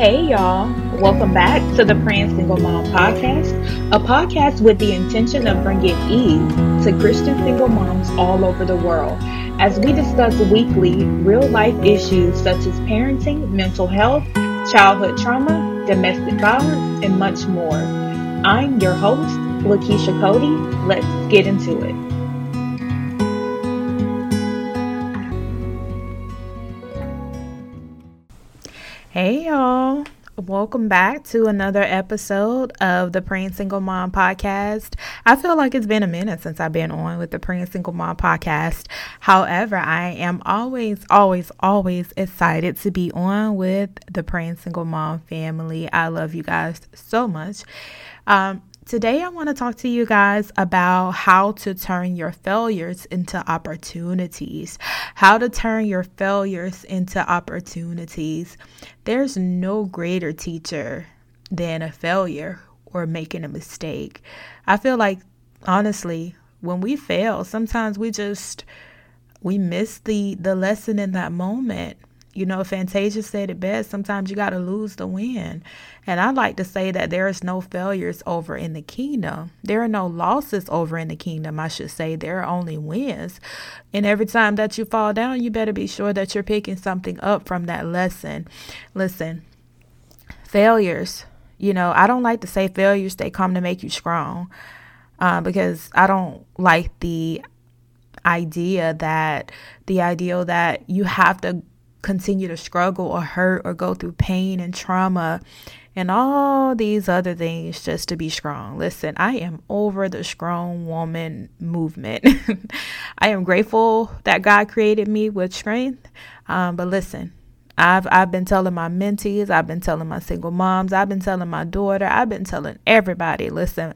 Hey, y'all. Welcome back to the Praying Single Mom podcast, a podcast with the intention of bringing ease to Christian single moms all over the world as we discuss weekly real life issues such as parenting, mental health, childhood trauma, domestic violence, and much more. I'm your host, Lekeshia Cody. Let's get into it. Hey, y'all. Welcome back to another episode of the Praying Single Mom podcast. I feel like it's been a minute since I've been on with the Praying Single Mom podcast. However, I am always, always, always excited to be on with the Praying Single Mom family. I love you guys so much. Um, Today, I want to talk to you guys about how to turn your failures into opportunities. How to turn your failures into opportunities. There's no greater teacher than a failure or making a mistake. I feel like, honestly, when we fail, sometimes we just we miss the the lesson in that moment you know, Fantasia said it best sometimes you got to lose to win. And I like to say that there is no failures over in the kingdom. There are no losses over in the kingdom, I should say. There are only wins. And every time that you fall down, you better be sure that you're picking something up from that lesson. Listen, failures, you know, I don't like to say failures, they come to make you strong uh, because I don't like the idea that the ideal that you have to continue to struggle or hurt or go through pain and trauma and all these other things just to be strong. Listen, I am over the strong woman movement. I am grateful that God created me with strength. Um, but listen, I've I've been telling my mentees, I've been telling my single moms, I've been telling my daughter, I've been telling everybody, listen,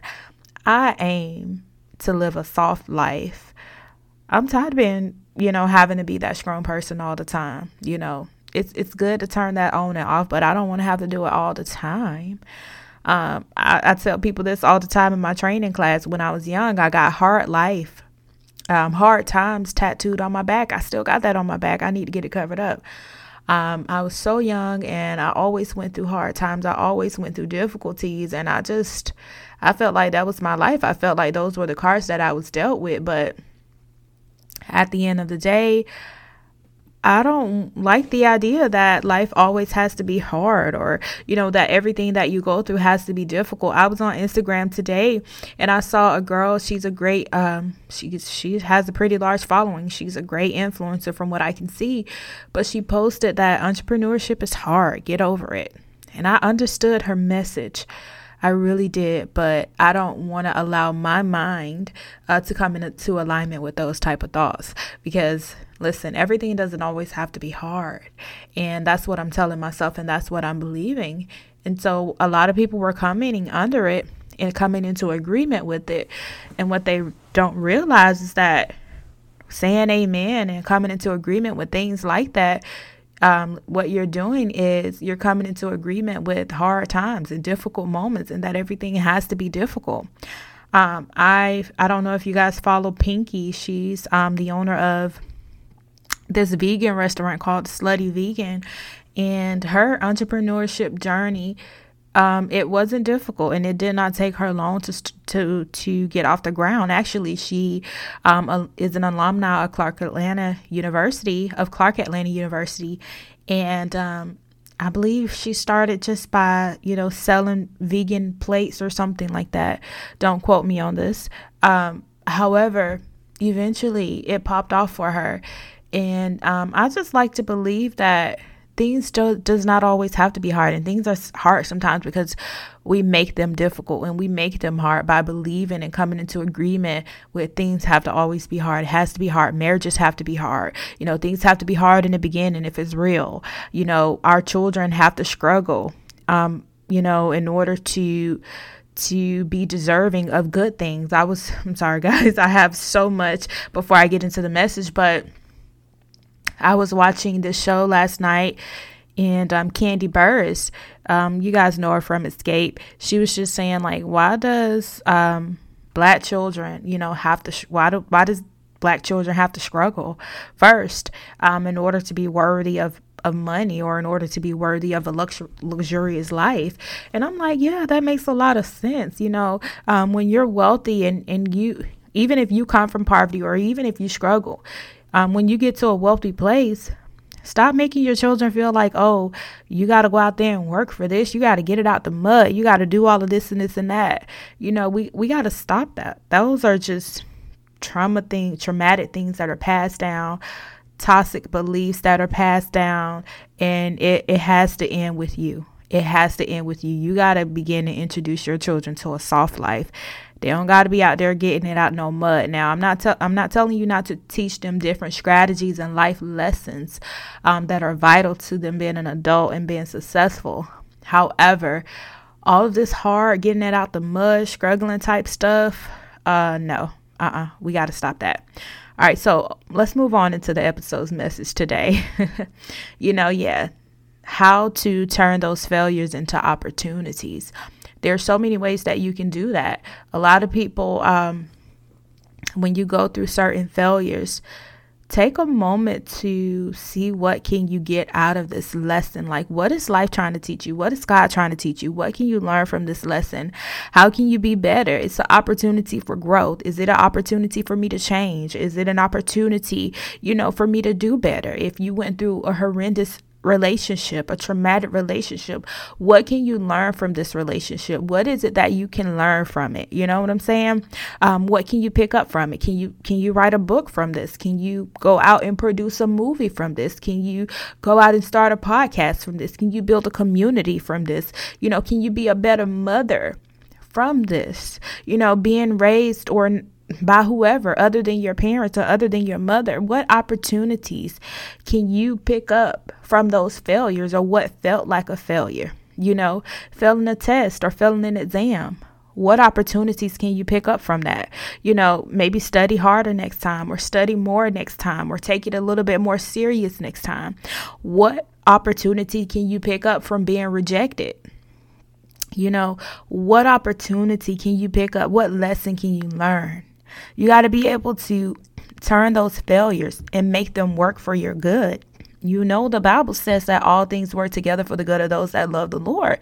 I aim to live a soft life. I'm tired of being you know, having to be that strong person all the time. You know, it's it's good to turn that on and off, but I don't want to have to do it all the time. Um, I, I, tell people this all the time in my training class. When I was young, I got hard life, um, hard times tattooed on my back. I still got that on my back. I need to get it covered up. Um, I was so young and I always went through hard times. I always went through difficulties and I just, I felt like that was my life. I felt like those were the cards that I was dealt with. But at the end of the day, I don't like the idea that life always has to be hard or, you know, that everything that you go through has to be difficult. I was on Instagram today and I saw a girl, she's a great um she she has a pretty large following. She's a great influencer from what I can see, but she posted that entrepreneurship is hard. Get over it. And I understood her message. I really did, but I don't want to allow my mind uh, to come into alignment with those type of thoughts because listen, everything doesn't always have to be hard. And that's what I'm telling myself and that's what I'm believing. And so a lot of people were commenting under it and coming into agreement with it. And what they don't realize is that saying amen and coming into agreement with things like that um, what you're doing is you're coming into agreement with hard times and difficult moments, and that everything has to be difficult. Um, I I don't know if you guys follow Pinky. She's um, the owner of this vegan restaurant called Slutty Vegan, and her entrepreneurship journey um, it wasn't difficult and it did not take her long to to to get off the ground. Actually, she um, is an alumni of Clark Atlanta University of Clark Atlanta University, and um, I believe she started just by you know selling vegan plates or something like that. Don't quote me on this. Um, however, eventually it popped off for her, and um, I just like to believe that things do, does not always have to be hard and things are hard sometimes because we make them difficult and we make them hard by believing and coming into agreement with things have to always be hard. It has to be hard. Marriages have to be hard. You know things have to be hard in the beginning if it's real. You know our children have to struggle um you know in order to to be deserving of good things. I was i'm sorry guys i have so much before i get into the message but I was watching this show last night, and um, Kandi Burruss, um, you guys know her from Xscape. She was just saying like, why does um, black children, you know, have to? Sh- why do why does black children have to struggle first um, in order to be worthy of of money or in order to be worthy of a luxur- luxurious life. And I'm like, yeah, that makes a lot of sense. You know, um, when you're wealthy and, and you, even if you come from poverty or even if you struggle, um, when you get to a wealthy place, Stop making your children feel like, oh, you got to go out there and work for this. You got to get it out the mud. You got to do all of this and this and that. You know, we, we got to stop that. Those are just trauma things, traumatic things that are passed down, toxic beliefs that are passed down, and it, it has to end with you. It has to end with you. You got to begin to introduce your children to a soft life. They don't got to be out there getting it out no mud. Now, I'm not te- I'm not telling you not to teach them different strategies and life lessons um, that are vital to them being an adult and being successful. However, all of this hard getting it out the mud, struggling type stuff, uh, no, uh, uh-uh, uh we got to stop that. All right, so let's move on into the episode's message today. you know, yeah, how to turn those failures into opportunities. There are so many ways that you can do that. A lot of people, um, when you go through certain failures, take a moment to see what can you get out of this lesson. Like what is life trying to teach you? What is god trying to teach you? What can you learn from this lesson? How can you be better? It's an opportunity for growth. Is it an opportunity for me to change? Is it an opportunity you know for me to do better? If you went through a horrendous relationship, a traumatic relationship, what can you learn from this relationship? What is it that you can learn from it? You know what I'm saying? Um, what can you pick up from it? Can you can you write a book from this? Can you go out and produce a movie from this? Can you go out and start a podcast from this? Can you build a community from this? You know, can you be a better mother? From this, you know, being raised or by whoever other than your parents or other than your mother? What opportunities can you pick up from those failures or what felt like a failure? You know, failing a test or failing an exam. What opportunities can you pick up from that? You know, maybe study harder next time or study more next time or take it a little bit more serious next time. What opportunity can you pick up from being rejected? You know, what opportunity can you pick up? What lesson can you learn? You got to be able to turn those failures and make them work for your good. You know, the Bible says that all things work together for the good of those that love the Lord.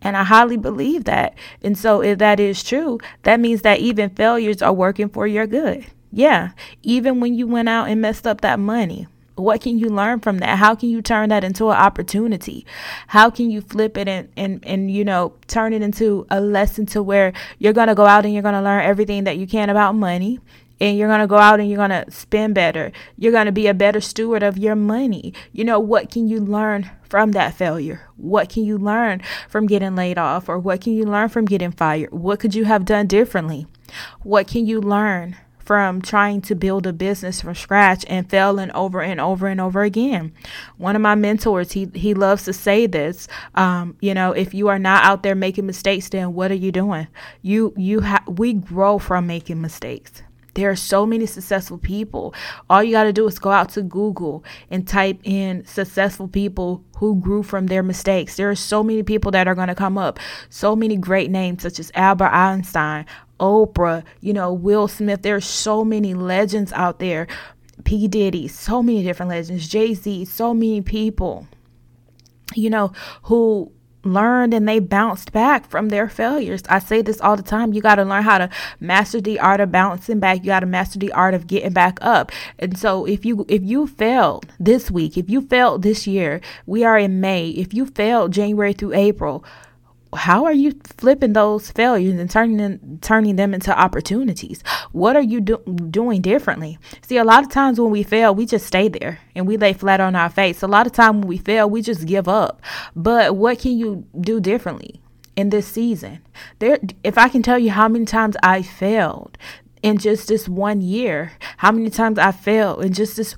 And I highly believe that. And so, if that is true, that means that even failures are working for your good. Yeah. Even when you went out and messed up that money, what can you learn from that? How can you turn that into an opportunity? How can you flip it and, and, and you know, turn it into a lesson to where you're to go out and you're to learn everything that you can about money and you're going to go out and you're going to spend better. You're going to be a better steward of your money. You know, what can you learn from that failure? What can you learn from getting laid off or what can you learn from getting fired? What could you have done differently? What can you learn from trying to build a business from scratch and failing over and over and over again. One of my mentors, he he loves to say this. Um, you know, if you are not out there making mistakes, then what are you doing? You you have we grow from making mistakes. There are so many successful people. All you got to do is go out to Google and type in successful people who grew from their mistakes. There are so many people that are going to come up. So many great names, such as Albert Einstein, Oprah, you know, Will Smith. There's so many legends out there. P. Diddy, so many different legends. Jay Z, so many people, you know, who learned and they bounced back from their failures. I say this all the time. You got to learn how to master the art of bouncing back. You got to master the art of getting back up. And so if you if you failed this week, if you failed this year, we are in May. If you failed January through April, how are you flipping those failures and turning them, turning them into opportunities? What are you do, doing differently? See, a lot of times when we fail, we just stay there and we lay flat on our face. A lot of time when we fail, we just give up. But what can you do differently in this season? There, if I can tell you how many times I failed in just this one year, how many times I failed in just this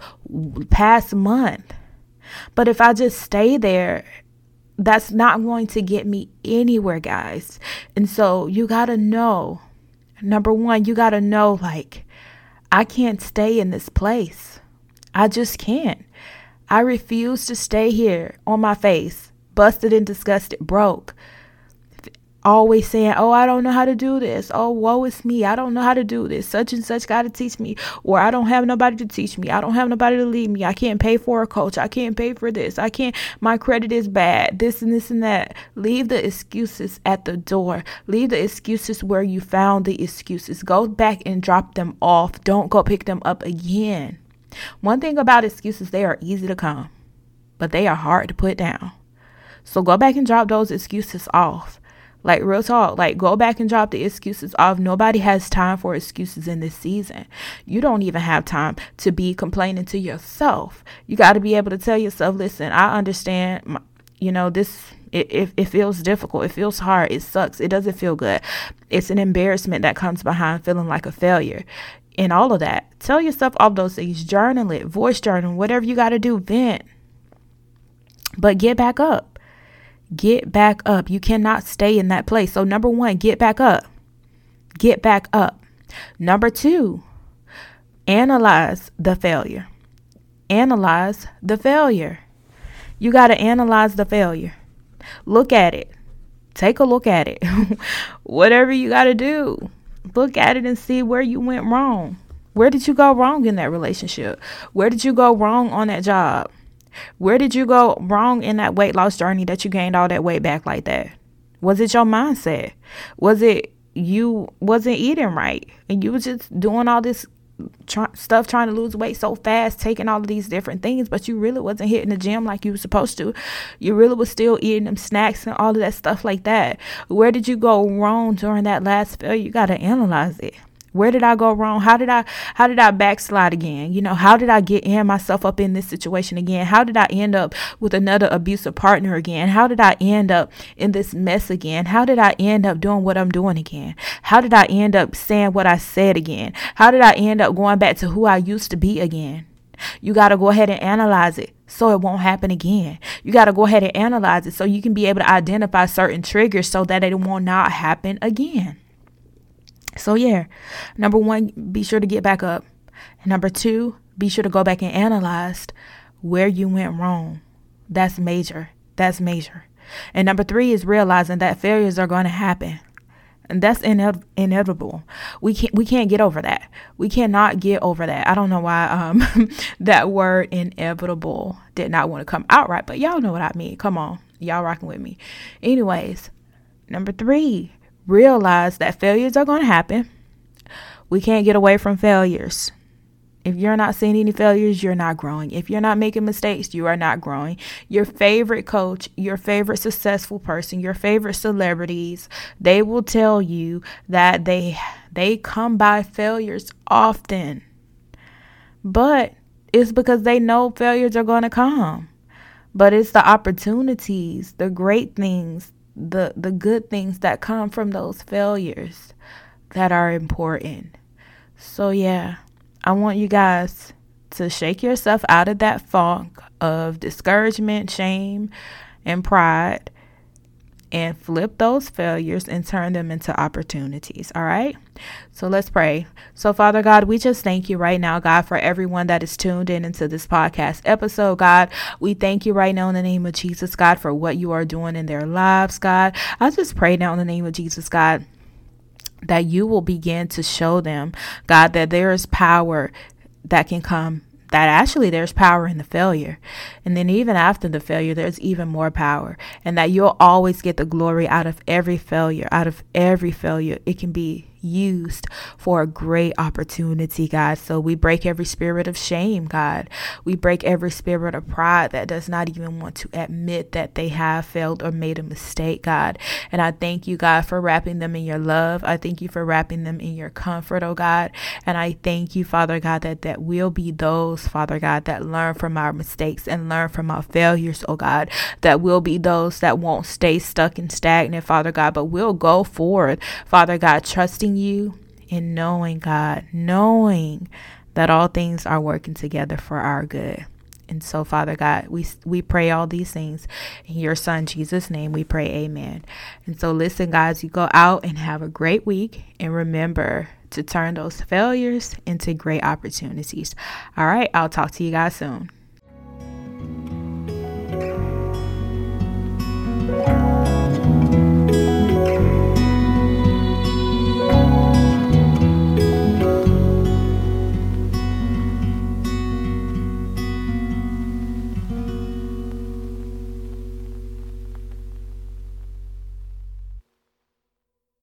past month. But if I just stay there that's not going to get me anywhere, guys. And so you got to know number one, you got to know like, I can't stay in this place. I just can't. I refuse to stay here on my face, busted and disgusted, broke. Always saying, Oh, I don't know how to do this. Oh, woe is me. I don't know how to do this. Such and such got to teach me. Or I don't have nobody to teach me. I don't have nobody to lead me. I can't pay for a coach. I can't pay for this. I can't, my credit is bad. This and this and that. Leave the excuses at the door. Leave the excuses where you found the excuses. Go back and drop them off. Don't go pick them up again. One thing about excuses, they are easy to come, but they are hard to put down. So go back and drop those excuses off. Like real talk, like go back and drop the excuses off. Nobody has time for excuses in this season. You don't even have time to be complaining to yourself. You got to be able to tell yourself, listen, I understand, my, you know, this it, it, it, feels difficult. It feels hard. It sucks. It doesn't feel good. It's an embarrassment that comes behind feeling like a failure and all of that. Tell yourself all those things. Journal it, voice journal, whatever you got to do, vent. But get back up. Get back up. You cannot stay in that place. So, number one, get back up. Get back up. Number two, analyze the failure. Analyze the failure. You got to analyze the failure. Look at it. Take a look at it. Whatever you got to do, look at it and see where you went wrong. Where did you go wrong in that relationship? Where did you go wrong on that job? Where did you go wrong in that weight loss journey that you gained all that weight back like that? Was it your mindset? Was it you wasn't eating right and you was just doing all this try, stuff trying to lose weight so fast, taking all of these different things, but you really wasn't hitting the gym like you were supposed to. You really was still eating them snacks and all of that stuff like that. Where did you go wrong during that last failure? You got to analyze it. Where did I go wrong? How did I how did I backslide again? You know, how did I get in myself up in this situation again? How did I end up with another abusive partner again? How did I end up in this mess again? How did I end up doing what I'm doing again? How did I end up saying what I said again? How did I end up going back to who I used to be again? You got to go ahead and analyze it so it won't happen again. You got to go ahead and analyze it so you can be able to identify certain triggers so that it will not happen again. So, yeah, number one, be sure to get back up. number two, be sure to go back and analyze where you went wrong. That's major. That's major. And number three is realizing that failures are going to happen. And that's ine- inevitable. We can't we can't get over that. We cannot get over that. I don't know why um that word inevitable did not want to come out right, but y'all know what I mean. Come on. Y'all rocking with me. Anyways, number 3, realize that failures are going to happen. We can't get away from failures. If you're not seeing any failures, you're not growing. If you're not making mistakes, you are not growing. Your favorite coach, your favorite successful person, your favorite celebrities, they will tell you that they they come by failures often. But it's because they know failures are going to come. But it's the opportunities, the great things, the the good things that come from those failures that are important. So yeah, I want you guys to shake yourself out of that funk of discouragement, shame, and pride and flip those failures and turn them into opportunities. All right. So let's pray. So, Father God, we just thank you right now, God, for everyone that is tuned in into this podcast episode, God. We thank you right now in the name of Jesus, God, for what you are doing in their lives, God. I just pray now in the name of Jesus, God that you will begin to show them, God, that there is power that can come that actually there's power in the failure. And then even after the failure, there's even more power. And that you'll always get the glory out of every failure, out of every failure. It can be used for a great opportunity, God. So we break every spirit of shame, God. We break every spirit of pride that does not even want to admit that they have failed or made a mistake, God. And I thank you, God, for wrapping them in your love. I thank you for wrapping them in your comfort, oh God. And I thank you, Father God, that that will be those, Father God, that learn from our mistakes and learn from our failures, oh God. That will be those that won't stay stuck and stagnant, Father God, but will go forward, Father God, you and knowing, God, knowing that all things are working together for our good. And so, Father God, we we pray all these things in your Son Jesus' name. We pray, Amen. And so, listen, guys, you go out and have a great week, and remember to turn those failures into great opportunities. All right, I'll talk to you guys soon.